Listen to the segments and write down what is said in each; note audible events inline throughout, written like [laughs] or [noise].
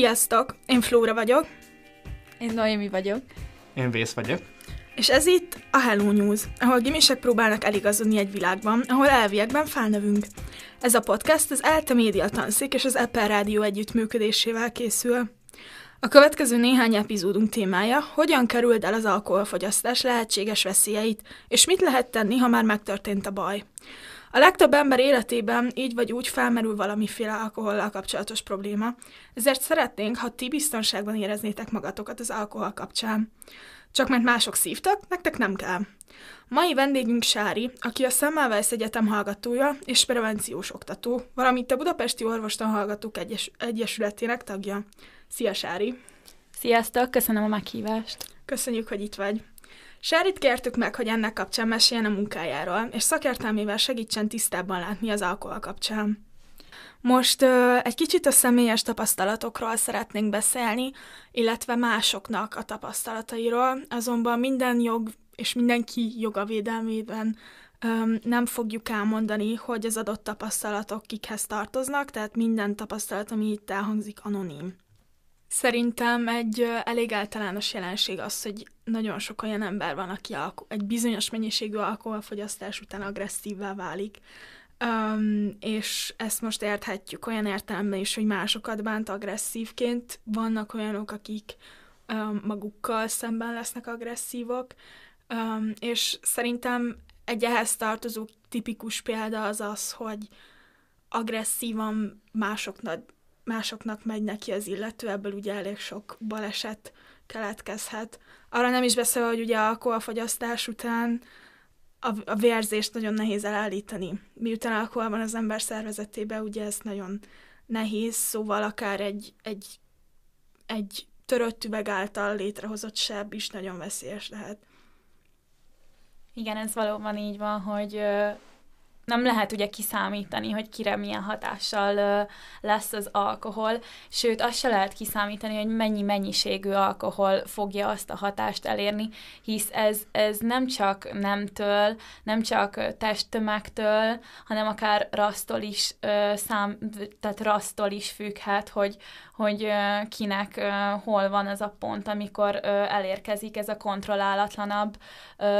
Sziasztok! Én Flóra vagyok. Én Noémi vagyok. Én Vész vagyok. És ez itt a Hello News, ahol gimisek próbálnak eligazodni egy világban, ahol elviekben felnövünk. Ez a podcast az ELTE Média Tanszék és az Apple Rádió együttműködésével készül. A következő néhány epizódunk témája, hogyan kerüld el az alkoholfogyasztás lehetséges veszélyeit, és mit lehet tenni, ha már megtörtént a baj. A legtöbb ember életében így vagy úgy felmerül valamiféle alkohollal kapcsolatos probléma, ezért szeretnénk, ha ti biztonságban éreznétek magatokat az alkohol kapcsán. Csak mert mások szívtak, nektek nem kell. Mai vendégünk Sári, aki a Semmelweis Egyetem hallgatója és prevenciós oktató, valamint a Budapesti Orvostan Hallgatók Egyes- Egyesületének tagja. Szia, Sári! Sziasztok, köszönöm a meghívást. Köszönjük, hogy itt vagy. Sárit kértük meg, hogy ennek kapcsán meséljen a munkájáról, és szakértelmével segítsen tisztában látni az alkohol kapcsán. Most ö, egy kicsit a személyes tapasztalatokról szeretnénk beszélni, illetve másoknak a tapasztalatairól, azonban minden jog és mindenki joga védelmében ö, nem fogjuk elmondani, hogy az adott tapasztalatok kikhez tartoznak, tehát minden tapasztalat, ami itt elhangzik, anonim. Szerintem egy elég általános jelenség az, hogy nagyon sok olyan ember van, aki egy bizonyos mennyiségű alkoholfogyasztás után agresszívvá válik. Um, és ezt most érthetjük olyan értelemben is, hogy másokat bánt agresszívként. Vannak olyanok, akik um, magukkal szemben lesznek agresszívok, um, és szerintem egy ehhez tartozó tipikus példa az az, hogy agresszívan másoknak, másoknak megy neki az illető, ebből ugye elég sok baleset keletkezhet. Arra nem is beszél, hogy ugye alkoholfogyasztás után a, a vérzést nagyon nehéz elállítani. Miután alkohol van az ember szervezetében, ugye ez nagyon nehéz, szóval akár egy, egy, egy törött üveg által létrehozott seb is nagyon veszélyes lehet. Igen, ez valóban így van, hogy nem lehet ugye kiszámítani, hogy kire milyen hatással lesz az alkohol, sőt azt se lehet kiszámítani, hogy mennyi mennyiségű alkohol fogja azt a hatást elérni, hisz ez, ez nem csak nemtől, nem csak testtömegtől, hanem akár rasztól is szám, tehát rasztól is függhet, hogy, hogy kinek hol van az a pont, amikor elérkezik ez a kontrollálatlanabb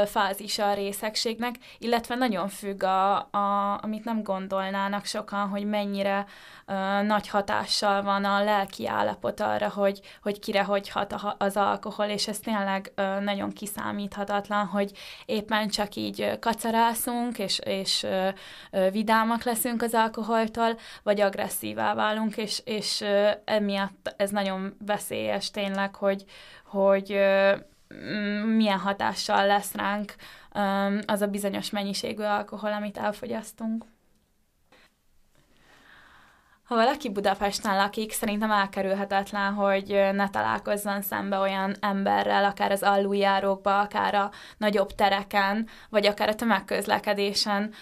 fázisa a részegségnek, illetve nagyon függ, a, a, amit nem gondolnának sokan, hogy mennyire ö, nagy hatással van a lelki állapot arra, hogy, hogy kire hogy hat a, az alkohol, és ez tényleg ö, nagyon kiszámíthatatlan, hogy éppen csak így kacarászunk, és, és ö, ö, vidámak leszünk az alkoholtól, vagy agresszívá válunk, és, és ö, emiatt ez nagyon veszélyes tényleg, hogy, hogy ö, milyen hatással lesz ránk az a bizonyos mennyiségű alkohol, amit elfogyasztunk. Ha valaki Budapesten lakik, szerintem elkerülhetetlen, hogy ne találkozzon szembe olyan emberrel, akár az aluljárókba, akár a nagyobb tereken, vagy akár a tömegközlekedésen,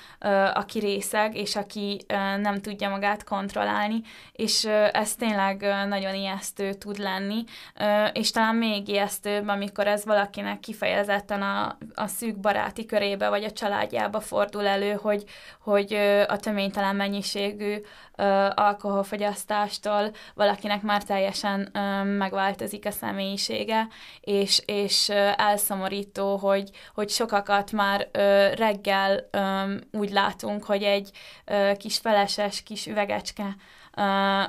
aki részeg, és aki nem tudja magát kontrollálni, és ez tényleg nagyon ijesztő tud lenni, és talán még ijesztőbb, amikor ez valakinek kifejezetten a, a szűk baráti körébe, vagy a családjába fordul elő, hogy, hogy a töménytelen mennyiségű alkoholfogyasztástól valakinek már teljesen megváltozik a személyisége, és, és elszomorító, hogy, hogy sokakat már reggel úgy látunk, hogy egy kis feleses, kis üvegecske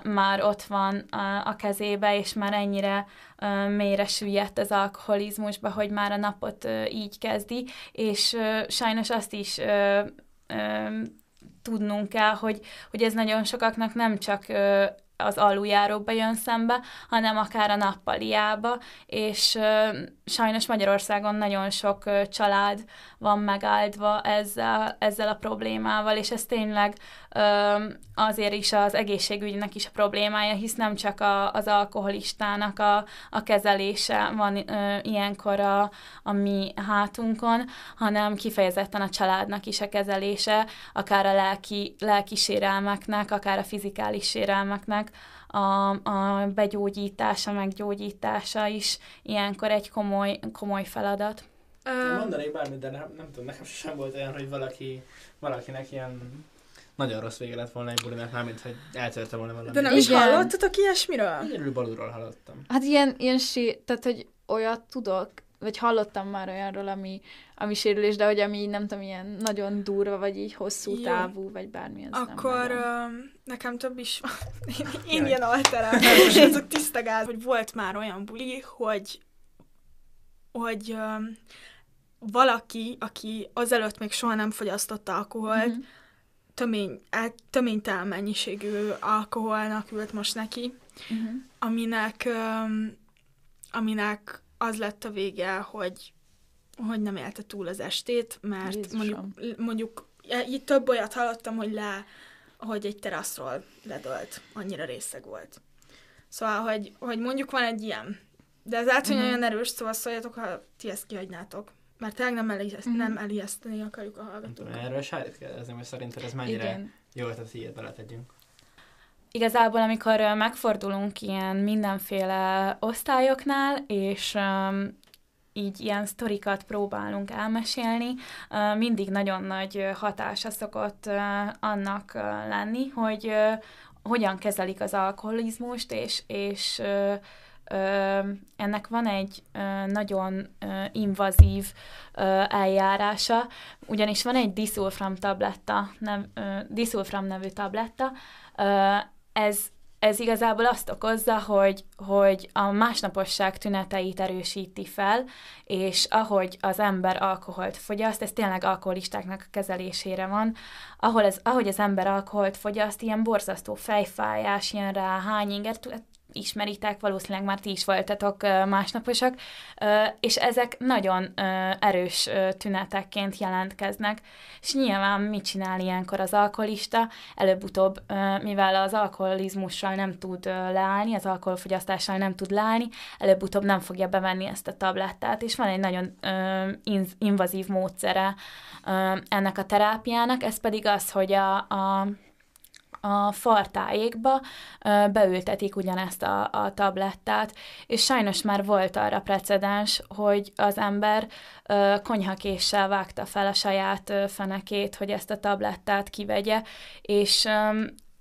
már ott van a, a kezébe, és már ennyire ö, mélyre süllyedt az alkoholizmusba, hogy már a napot így kezdi, és sajnos azt is tudnunk kell, hogy, hogy ez nagyon sokaknak nem csak az aluljáróba jön szembe, hanem akár a nappaliába, és sajnos Magyarországon nagyon sok család van megáldva ezzel, ezzel a problémával, és ez tényleg azért is az egészségügynek is a problémája, hisz nem csak a, az alkoholistának a, a kezelése van ö, ilyenkor a, a mi hátunkon, hanem kifejezetten a családnak is a kezelése, akár a lelki, lelki sérelmeknek, akár a fizikális sérelmeknek, a, a begyógyítása, meggyógyítása is ilyenkor egy komoly, komoly feladat. Mondanék bármit, de nem, nem tudom, nekem sem volt olyan, hogy valaki, valakinek ilyen nagyon rossz vége lett volna egy bulinak, mármint, hogy eltörte volna valami. De nem is Igen. hallottatok ilyesmiről? Egyedül balulról hallottam. Hát ilyen, ilyen sí, tehát, hogy olyat tudok, vagy hallottam már olyanról, ami, ami sérülés, de hogy ami nem tudom, ilyen nagyon durva, vagy így hosszú Jó. távú, vagy bármi, az Akkor nem nagyon. nekem több is van. [laughs] Én, én ilyen alterátus, [laughs] azok tiszta gáz, hogy volt már olyan buli, hogy, hogy ö, valaki, aki azelőtt még soha nem fogyasztott alkoholt, Mhm. Tömény, el- töménytelen mennyiségű alkoholnak ült most neki, Mhm. aminek, aminek az lett a vége, hogy, hogy nem élte túl az estét, mert Jézusom. mondjuk, mondjuk itt több olyat hallottam, hogy le, hogy egy teraszról ledölt, annyira részeg volt. Szóval, hogy, hogy mondjuk van egy ilyen, de ez hogy Mhm. nagyon erős, szóval szóljatok, ha ti ezt kihagynátok. Mert tényleg nem, elijeszt, Mhm. nem elijeszteni akarjuk a hallgatókat. erről Sárit kérdezni, hogy szerinted ez mennyire Igen. jó ötlet, hogy ilyet beletegyünk. Igazából, amikor megfordulunk ilyen mindenféle osztályoknál, és um, így ilyen sztorikat próbálunk elmesélni, mindig nagyon nagy hatása szokott annak ö, lenni, hogy hogyan kezelik az alkoholizmust, és, és ennek van egy nagyon invazív eljárása, ugyanis van egy diszulfram tabletta, nev, diszulfram nevű tabletta, ez, ez igazából azt okozza, hogy, hogy a másnaposság tüneteit erősíti fel, és ahogy az ember alkoholt fogyaszt, ez tényleg alkoholistáknak a kezelésére van, ahol ez, ahogy az ember alkoholt fogyaszt, ilyen borzasztó fejfájás, ilyen ráhányinger, t- ismeritek, valószínűleg már ti is voltatok másnaposak, és ezek nagyon erős tünetekként jelentkeznek. És nyilván mit csinál ilyenkor az alkoholista? Előbb-utóbb, mivel az alkoholizmussal nem tud leállni, az alkoholfogyasztással nem tud leállni, előbb-utóbb nem fogja bevenni ezt a tablettát, és van egy nagyon invazív módszere ennek a terápiának, ez pedig az, hogy a, a a fartáékba beültetik ugyanezt a, a tablettát, és sajnos már volt arra precedens, hogy az ember konyhakéssel vágta fel a saját fenekét, hogy ezt a tablettát kivegye, és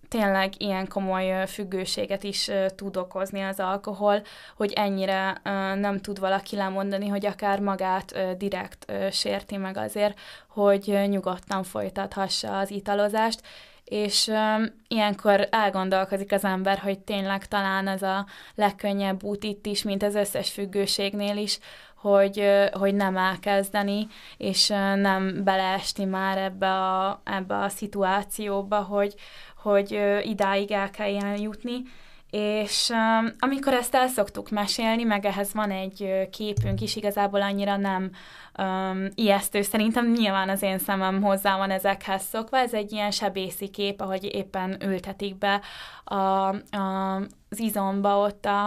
tényleg ilyen komoly függőséget is tud okozni az alkohol, hogy ennyire nem tud valaki lemondani, hogy akár magát direkt sérti meg azért, hogy nyugodtan folytathassa az italozást, és um, ilyenkor elgondolkozik az ember, hogy tényleg talán ez a legkönnyebb út itt is, mint az összes függőségnél is, hogy, hogy nem elkezdeni, és nem beleesni már ebbe a, ebbe a szituációba, hogy, hogy idáig el kelljen jutni. És um, amikor ezt el szoktuk mesélni, meg ehhez van egy képünk is, igazából annyira nem um, ijesztő. Szerintem nyilván az én szemem hozzá van ezekhez szokva. Ez egy ilyen sebészi kép, ahogy éppen ültetik be a, a, az izomba ott a,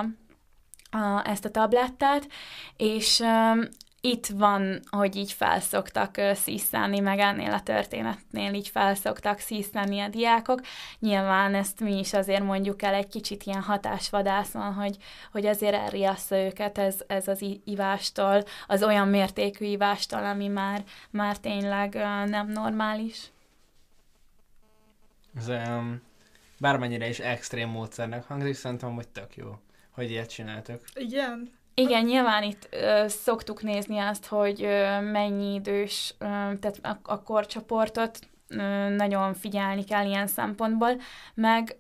a, ezt a tablettát, és um, itt van, hogy így felszoktak szíszelni, meg ennél a történetnél így felszoktak szíszelni a diákok. Nyilván ezt mi is azért mondjuk el egy kicsit ilyen hatásvadászon, hogy, hogy azért elriassza őket ez, ez az ivástól, az olyan mértékű ivástól, ami már, már tényleg nem normális. Ez um, bármennyire is extrém módszernek hangzik, szerintem, hogy tök jó, hogy ilyet csináltok. Igen. Igen, nyilván itt ö, szoktuk nézni azt, hogy ö, mennyi idős, ö, tehát a, a korcsoportot ö, nagyon figyelni kell ilyen szempontból, meg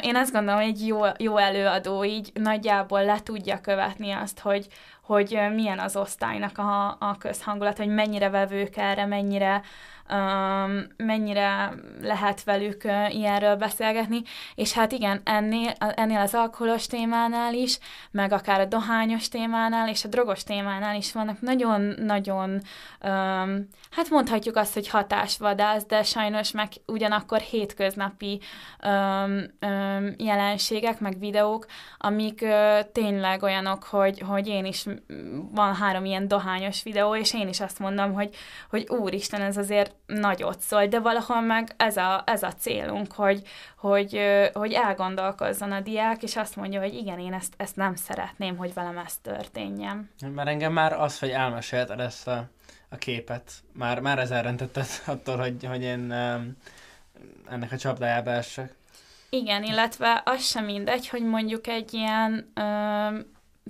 én azt gondolom, hogy egy jó, jó előadó így nagyjából le tudja követni azt, hogy, hogy milyen az osztálynak a, a közhangulat, hogy mennyire vevők erre, mennyire um, mennyire lehet velük uh, ilyenről beszélgetni, és hát igen, ennél, ennél az alkoholos témánál is, meg akár a dohányos témánál és a drogos témánál is vannak nagyon-nagyon, um, hát mondhatjuk azt, hogy hatásvadász, de sajnos meg ugyanakkor hétköznapi um, um, jelenségek, meg videók, amik uh, tényleg olyanok, hogy, hogy én is, van három ilyen dohányos videó, és én is azt mondom, hogy, hogy úristen, ez azért nagyot szól, de valahol meg ez a, ez a célunk, hogy, hogy, hogy elgondolkozzon a diák, és azt mondja, hogy igen, én ezt, ezt nem szeretném, hogy velem ez történjen. Mert engem már az, hogy elmesélted ezt a, a képet, már, már ez elrentetett [laughs] attól, hogy, hogy én ennek a csapdájába essek. Igen, illetve az sem mindegy, hogy mondjuk egy ilyen ö,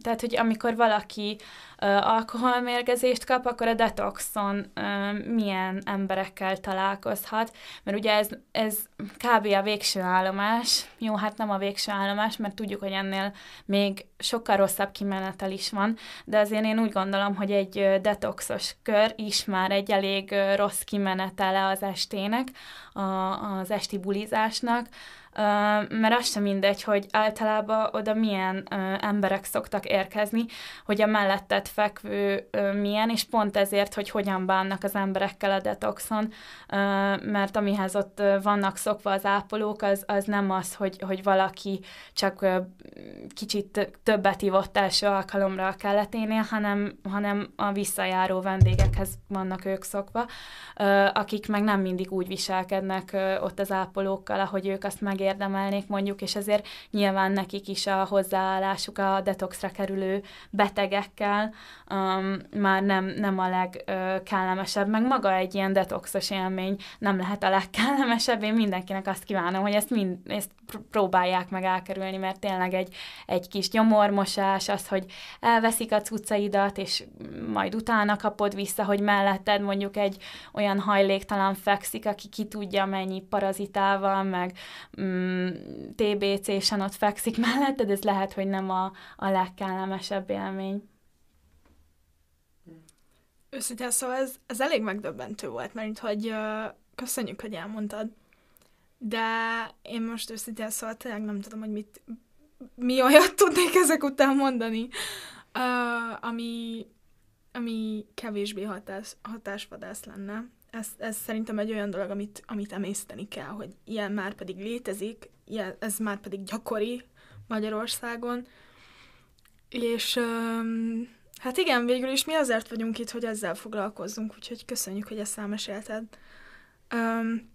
tehát, hogy amikor valaki ö, alkoholmérgezést kap, akkor a detoxon ö, milyen emberekkel találkozhat, mert ugye ez, ez kb. a végső állomás, jó, hát nem a végső állomás, mert tudjuk, hogy ennél még sokkal rosszabb kimenetel is van, de azért én úgy gondolom, hogy egy detoxos kör is már egy elég rossz kimenetele az estének, a, az esti bulizásnak, mert az sem mindegy, hogy általában oda milyen emberek szoktak érkezni, hogy a mellettet fekvő milyen, és pont ezért, hogy hogyan bánnak az emberekkel a detoxon, mert amihez ott vannak szokva az ápolók, az, az nem az, hogy, hogy valaki csak kicsit többet ivott első alkalomra a kelleténél, hanem, hanem a visszajáró vendégekhez vannak ők szokva, akik meg nem mindig úgy viselkednek ott az ápolókkal, ahogy ők azt megérdemelnek, megérdemelnék mondjuk, és ezért nyilván nekik is a hozzáállásuk a detoxra kerülő betegekkel um, már nem, nem a legkellemesebb, meg maga egy ilyen detoxos élmény nem lehet a legkellemesebb. Én mindenkinek azt kívánom, hogy ezt, mind, ezt próbálják meg elkerülni, mert tényleg egy, egy kis gyomormosás, az, hogy elveszik a cuccaidat, és majd utána kapod vissza, hogy melletted mondjuk egy olyan hajléktalan fekszik, aki ki tudja mennyi parazitával, meg TBC-sen ott fekszik [laughs] melletted, ez lehet, hogy nem a, a legkellemesebb élmény. Őszintén szóval ez, ez elég megdöbbentő volt, mert hogy uh, köszönjük, hogy elmondtad. De én most őszintén szóval tényleg nem tudom, hogy mit, mi olyat tudnék ezek után mondani, uh, ami, ami kevésbé hatás, hatásvadász lenne. Ez, ez szerintem egy olyan dolog, amit, amit emészteni kell, hogy ilyen már pedig létezik, ilyen, ez már pedig gyakori Magyarországon, és um, hát igen, végül is mi azért vagyunk itt, hogy ezzel foglalkozzunk, úgyhogy köszönjük, hogy ezt elmesélted. Um,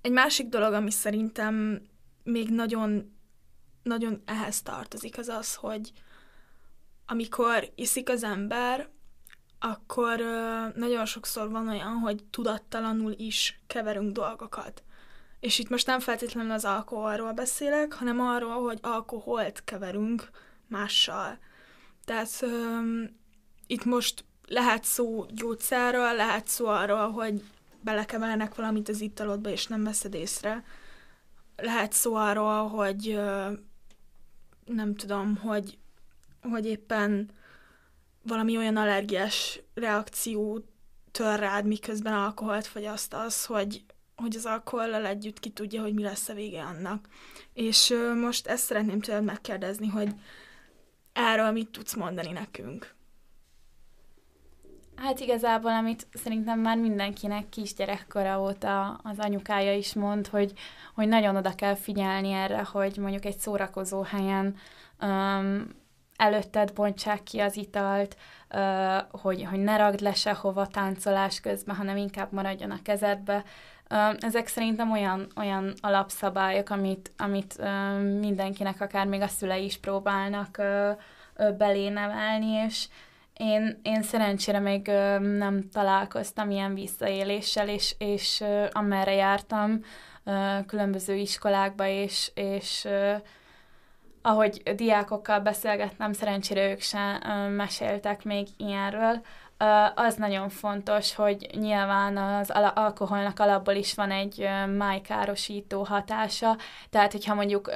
egy másik dolog, ami szerintem még nagyon, nagyon ehhez tartozik, az az, hogy amikor iszik az ember, akkor nagyon sokszor van olyan, hogy tudattalanul is keverünk dolgokat. És itt most nem feltétlenül az alkoholról beszélek, hanem arról, hogy alkoholt keverünk mással. Tehát ö, itt most lehet szó gyógyszerről, lehet szó arról, hogy belekevernek valamit az italodba, és nem veszed észre. Lehet szó arról, hogy nem tudom, hogy, hogy éppen valami olyan allergiás reakció tör rád, miközben alkoholt fogyasztasz, hogy, hogy az alkohollal együtt ki tudja, hogy mi lesz a vége annak. És most ezt szeretném tőled megkérdezni, hogy erről mit tudsz mondani nekünk? Hát igazából, amit szerintem már mindenkinek kisgyerekkora óta az anyukája is mond, hogy, hogy nagyon oda kell figyelni erre, hogy mondjuk egy szórakozó helyen um, előtted bontsák ki az italt, hogy, hogy ne ragd le sehova táncolás közben, hanem inkább maradjon a kezedbe. Ezek szerintem olyan, olyan alapszabályok, amit, amit mindenkinek, akár még a szülei is próbálnak uh, uh, belé nevelni, és, én, én szerencsére még nem találkoztam ilyen visszaéléssel, és, és amerre jártam különböző iskolákba, és, és ahogy diákokkal beszélgettem, szerencsére ők sem meséltek még ilyenről. Az nagyon fontos, hogy nyilván az al- alkoholnak alapból is van egy májkárosító hatása, tehát hogyha mondjuk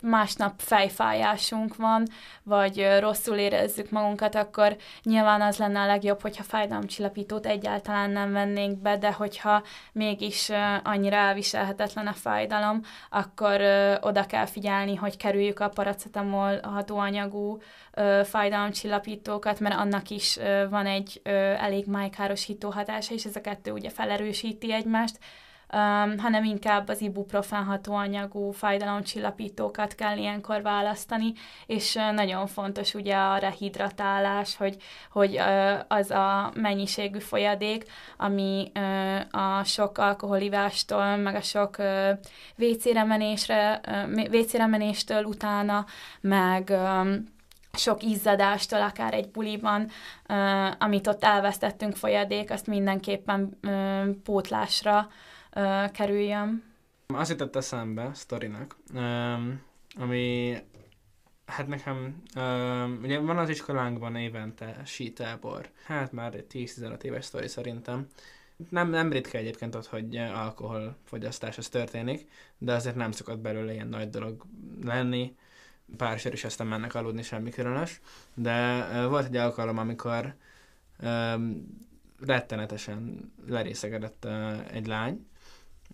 másnap fejfájásunk van, vagy rosszul érezzük magunkat, akkor nyilván az lenne a legjobb, hogyha fájdalomcsillapítót egyáltalán nem vennénk be, de hogyha mégis annyira elviselhetetlen a fájdalom, akkor oda kell figyelni, hogy kerüljük a paracetamol hatóanyagú fájdalomcsillapítókat, mert annak is van egy elég májkárosító hatása, és ez a kettő ugye felerősíti egymást, um, hanem inkább az ibuprofen hatóanyagú fájdalomcsillapítókat kell ilyenkor választani, és uh, nagyon fontos ugye a rehidratálás, hogy, hogy uh, az a mennyiségű folyadék, ami uh, a sok alkoholivástól, meg a sok uh, WC-re menésre, uh, WC-re menéstől utána, meg um, sok izzadástól, akár egy buliban, uh, amit ott elvesztettünk folyadék, azt mindenképpen uh, pótlásra kerüljön. Azt jutott eszembe, sztorinak, um, ami Hát nekem, uh, ugye van az iskolánkban évente sítábor. Hát már egy 10-15 éves sztori szerintem. Nem, nem ritka egyébként ott, hogy alkoholfogyasztás az történik, de azért nem szokott belőle ilyen nagy dolog lenni. Pár is aztán mennek aludni, semmi különös. De uh, volt egy alkalom, amikor um, rettenetesen lerészegedett uh, egy lány,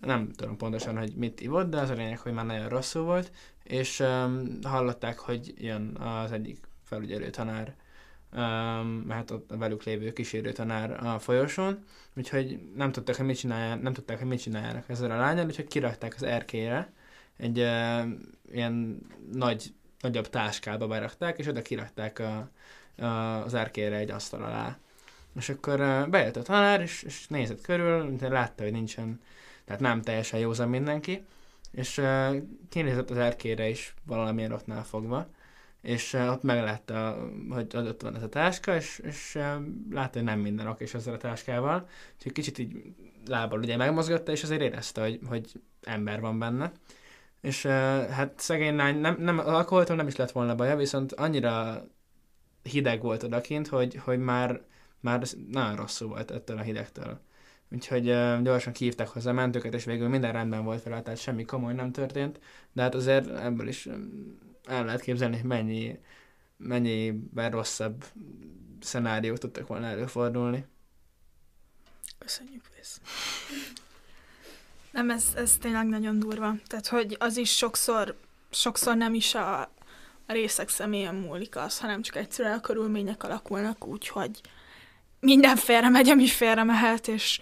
nem tudom pontosan, hogy mit ivott, de az a lényeg, hogy már nagyon rosszul volt, és um, hallották, hogy jön az egyik felügyelő tanár, um, mert ott a velük lévő kísérő tanár a folyosón, úgyhogy nem tudták, hogy mit csinálják, nem tudták, hogy mit csináljanak ezzel a lányal, úgyhogy kirakták az erkére, egy uh, ilyen nagy, nagyobb táskába berakták, és oda kirakták a, a, az erkére egy asztal alá. És akkor uh, bejött a tanár, és, és nézett körül, látta, hogy nincsen tehát nem teljesen józan mindenki, és uh, kinézett az erkére is valamilyen ottnál fogva, és uh, ott meglátta, hogy ott van ez a táska, és, és uh, látta, hogy nem minden ok és ezzel a táskával, úgyhogy kicsit így lábbal ugye megmozgatta, és azért érezte, hogy, hogy ember van benne. És uh, hát szegény lány, nem, nem, az alkoholtól nem is lett volna baja, viszont annyira hideg volt odakint, hogy, hogy már, már nagyon rosszul volt ettől a hidegtől. Úgyhogy uh, gyorsan kihívták hozzá a mentőket, és végül minden rendben volt vele, tehát semmi komoly nem történt, de hát azért ebből is el lehet képzelni, hogy mennyi, mennyiben rosszabb szenáriók tudtak volna előfordulni. Köszönjük, Vész. [laughs] Nem, ez, ez tényleg nagyon durva. Tehát, hogy az is sokszor, sokszor nem is a, a részek személyen múlik az, hanem csak egyszerűen a körülmények alakulnak úgy, hogy minden félre megy, ami félre mehet, és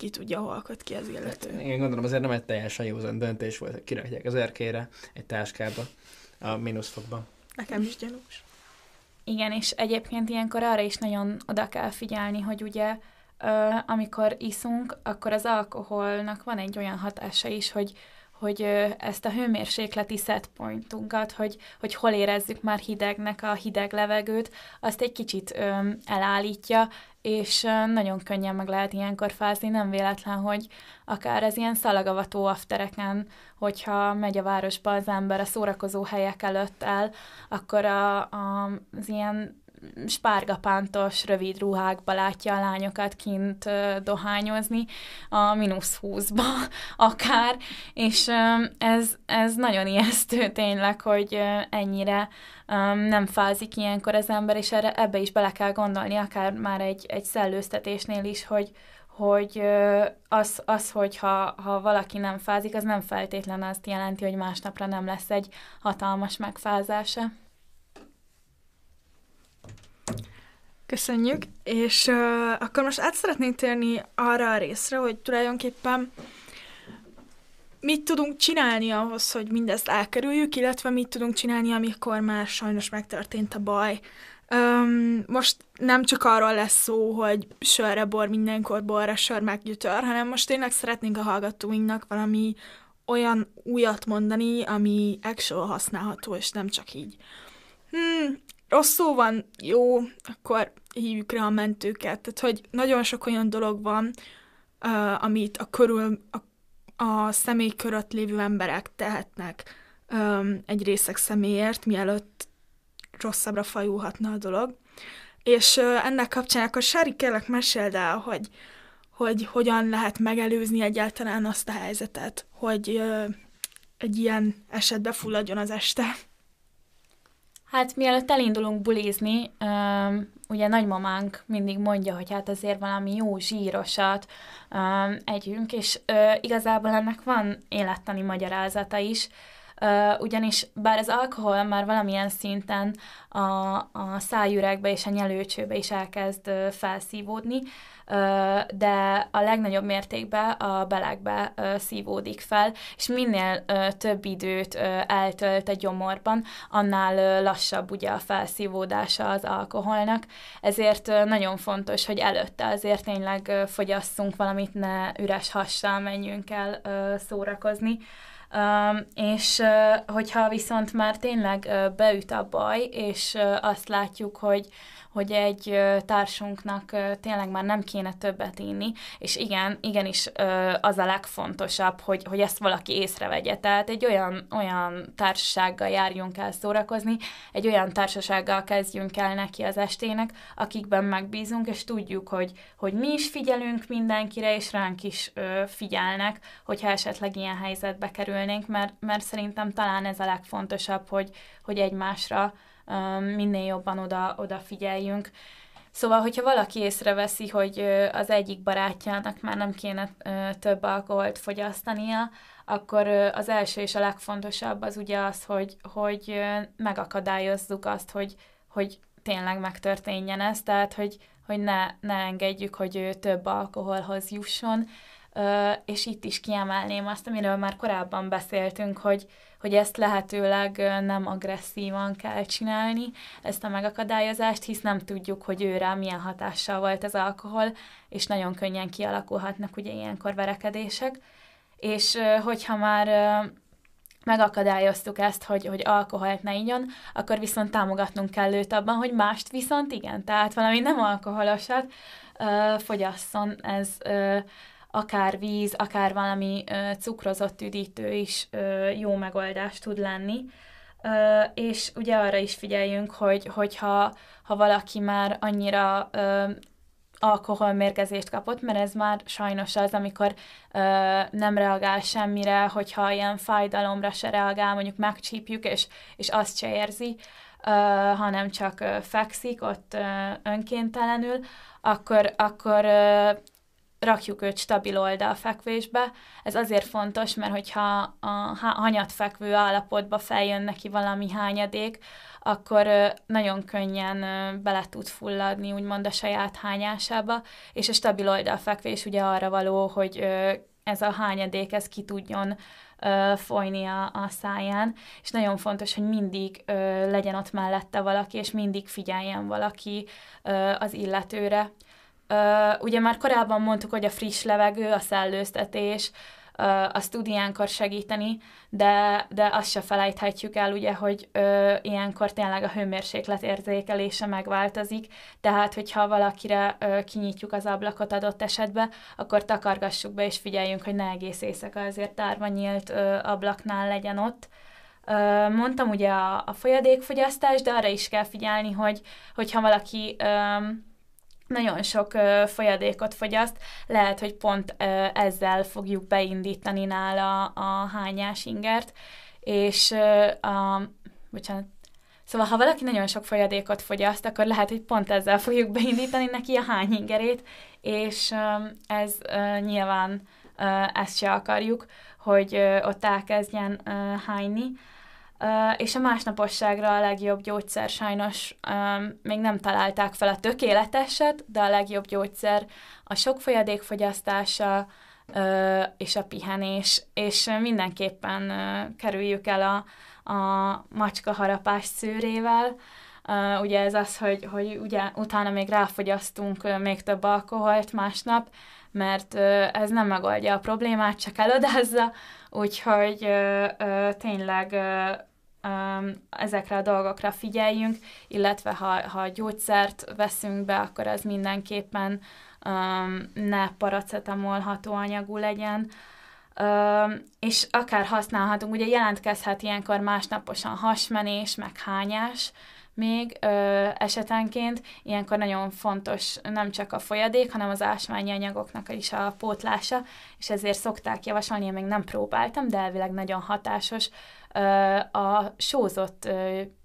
ki tudja, hol köt ki az illető. Hát, én gondolom, azért nem egy teljesen józan döntés volt, hogy kirakják az erkére egy táskába a mínuszfokban. Nekem is gyanús. Igen, és egyébként ilyenkor arra is nagyon oda kell figyelni, hogy ugye amikor iszunk, akkor az alkoholnak van egy olyan hatása is, hogy hogy ezt a hőmérsékleti setpointunkat, hogy, hogy hol érezzük már hidegnek a hideg levegőt, azt egy kicsit elállítja, és nagyon könnyen meg lehet ilyenkor fázni, nem véletlen, hogy akár ez ilyen szalagavató aftereken, hogyha megy a városba az ember a szórakozó helyek előtt el, akkor a, a, az ilyen spárgapántos, rövid ruhákba látja a lányokat kint dohányozni, a mínusz húszba [laughs] akár, és ez, ez nagyon ijesztő tényleg, hogy ennyire nem fázik ilyenkor az ember, és erre, ebbe is bele kell gondolni, akár már egy, egy szellőztetésnél is, hogy, hogy az, az hogy ha, ha valaki nem fázik, az nem feltétlen azt jelenti, hogy másnapra nem lesz egy hatalmas megfázása. Köszönjük, és uh, akkor most át szeretnénk térni arra a részre, hogy tulajdonképpen mit tudunk csinálni ahhoz, hogy mindezt elkerüljük, illetve mit tudunk csinálni, amikor már sajnos megtörtént a baj. Um, most nem csak arról lesz szó, hogy sörre bor mindenkor borra sör meggyütör, hanem most tényleg szeretnénk a hallgatóinknak valami olyan újat mondani, ami actual használható, és nem csak így. Hmm, rosszul van, jó, akkor hívjuk rá a mentőket. Tehát, hogy nagyon sok olyan dolog van, uh, amit a körül, a, a személy körött lévő emberek tehetnek um, egy részek személyért, mielőtt rosszabbra fajulhatna a dolog. És uh, ennek kapcsán akkor Sári, kérlek, meséld el, hogy, hogy hogyan lehet megelőzni egyáltalán azt a helyzetet, hogy uh, egy ilyen esetbe fulladjon az este. Hát mielőtt elindulunk bulizni, um, ugye nagymamánk mindig mondja, hogy hát azért valami jó zsírosat um, együnk, és uh, igazából ennek van élettani magyarázata is, Uh, ugyanis bár az alkohol már valamilyen szinten a, a szájüregbe és a nyelőcsőbe is elkezd uh, felszívódni, de a legnagyobb mértékben a belegbe szívódik fel, és minél több időt eltölt a gyomorban, annál lassabb ugye a felszívódása az alkoholnak, ezért nagyon fontos, hogy előtte azért tényleg fogyasszunk valamit, ne üres hassal menjünk el szórakozni, Um, és hogyha viszont már tényleg beüt a baj, és azt látjuk, hogy hogy egy társunknak tényleg már nem kéne többet inni, és igen, igenis az a legfontosabb, hogy, hogy ezt valaki észrevegye. Tehát egy olyan, olyan társasággal járjunk el szórakozni, egy olyan társasággal kezdjünk el neki az estének, akikben megbízunk, és tudjuk, hogy, hogy mi is figyelünk mindenkire, és ránk is ö, figyelnek, hogyha esetleg ilyen helyzetbe kerülnénk, mert, mert szerintem talán ez a legfontosabb, hogy, hogy egymásra minél jobban oda, odafigyeljünk. Szóval, hogyha valaki észreveszi, hogy az egyik barátjának már nem kéne több alkoholt fogyasztania, akkor az első és a legfontosabb az ugye az, hogy, hogy megakadályozzuk azt, hogy, hogy tényleg megtörténjen ez, tehát hogy, hogy ne, ne engedjük, hogy ő több alkoholhoz jusson, és itt is kiemelném azt, amiről már korábban beszéltünk, hogy, hogy ezt lehetőleg nem agresszívan kell csinálni, ezt a megakadályozást, hisz nem tudjuk, hogy őre milyen hatással volt az alkohol, és nagyon könnyen kialakulhatnak ugye ilyenkor verekedések. És hogyha már megakadályoztuk ezt, hogy, hogy alkoholt ne igyon, akkor viszont támogatnunk kell őt abban, hogy mást viszont igen, tehát valami nem alkoholosat uh, fogyasszon, ez uh, akár víz, akár valami cukrozott üdítő is jó megoldás tud lenni. És ugye arra is figyeljünk, hogy hogyha ha valaki már annyira alkoholmérgezést kapott, mert ez már sajnos az, amikor ö, nem reagál semmire, hogyha ilyen fájdalomra se reagál, mondjuk megcsípjük, és, és azt se érzi, ö, hanem csak ö, fekszik ott ö, önkéntelenül, akkor, akkor ö, rakjuk őt stabil oldalfekvésbe. Ez azért fontos, mert hogyha a hanyatfekvő állapotba feljön neki valami hányadék, akkor nagyon könnyen bele tud fulladni, úgymond a saját hányásába, és a stabil oldalfekvés ugye arra való, hogy ez a hányadék, ez ki tudjon folyni a, a száján, és nagyon fontos, hogy mindig legyen ott mellette valaki, és mindig figyeljen valaki az illetőre. Ugye már korábban mondtuk, hogy a friss levegő, a szellőztetés, azt tud ilyenkor segíteni, de, de azt se felejthetjük el, ugye, hogy uh, ilyenkor tényleg a hőmérséklet érzékelése megváltozik, tehát hogyha valakire uh, kinyitjuk az ablakot adott esetben, akkor takargassuk be és figyeljünk, hogy ne egész éjszaka azért tárva nyílt uh, ablaknál legyen ott. Mondtam ugye a, a folyadékfogyasztás, de arra is kell figyelni, hogy hogyha valaki um, nagyon sok ö, folyadékot fogyaszt, lehet, hogy pont ö, ezzel fogjuk beindítani nála a hányás ingert, és ö, a, bocsánat, Szóval, ha valaki nagyon sok folyadékot fogyaszt, akkor lehet, hogy pont ezzel fogjuk beindítani neki a hányingerét, és ez nyilván ezt se akarjuk, hogy ott elkezdjen hányni. És a másnaposságra a legjobb gyógyszer sajnos um, még nem találták fel a tökéleteset, de a legjobb gyógyszer a sok folyadék fogyasztása uh, és a pihenés, és mindenképpen uh, kerüljük el a, a macska harapás szűrével. Uh, ugye ez az, hogy, hogy ugye utána még ráfogyasztunk uh, még több alkoholt másnap, mert uh, ez nem megoldja a problémát, csak elodázza, úgyhogy uh, uh, tényleg uh, ezekre a dolgokra figyeljünk, illetve ha, ha gyógyszert veszünk be, akkor ez mindenképpen um, ne paracetamol hatóanyagú legyen, Um, és akár használhatunk, ugye jelentkezhet ilyenkor másnaposan hasmenés, meg hányás, még ö, esetenként. Ilyenkor nagyon fontos nem csak a folyadék, hanem az ásványi anyagoknak is a pótlása, és ezért szokták javasolni, én még nem próbáltam, de elvileg nagyon hatásos a sózott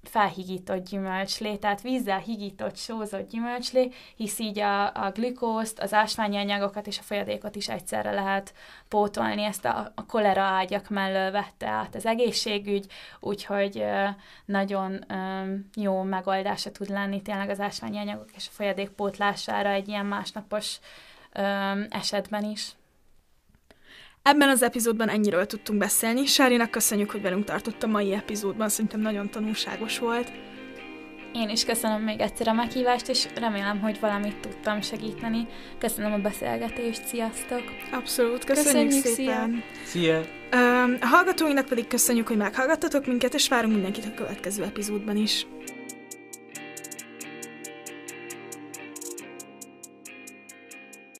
felhigított gyümölcslé, tehát vízzel higított sózott gyümölcslé, hisz így a, a glükózt, az ásványi anyagokat és a folyadékot is egyszerre lehet pótolni. Ezt a, a kolera ágyak mellől vette át az egészségügy, úgyhogy nagyon jó megoldása tud lenni tényleg az ásványi anyagok és a folyadék pótlására egy ilyen másnapos esetben is. Ebben az epizódban ennyiről tudtunk beszélni. Sárinak köszönjük, hogy velünk tartott a mai epizódban, szerintem nagyon tanulságos volt. Én is köszönöm még egyszer a meghívást, és remélem, hogy valamit tudtam segíteni. Köszönöm a beszélgetést, sziasztok! Abszolút, köszönjük, Köszönjük, szépen! Szia! Öm, a hallgatóinknak pedig köszönjük, hogy meghallgattatok minket, és várunk mindenkit a következő epizódban is.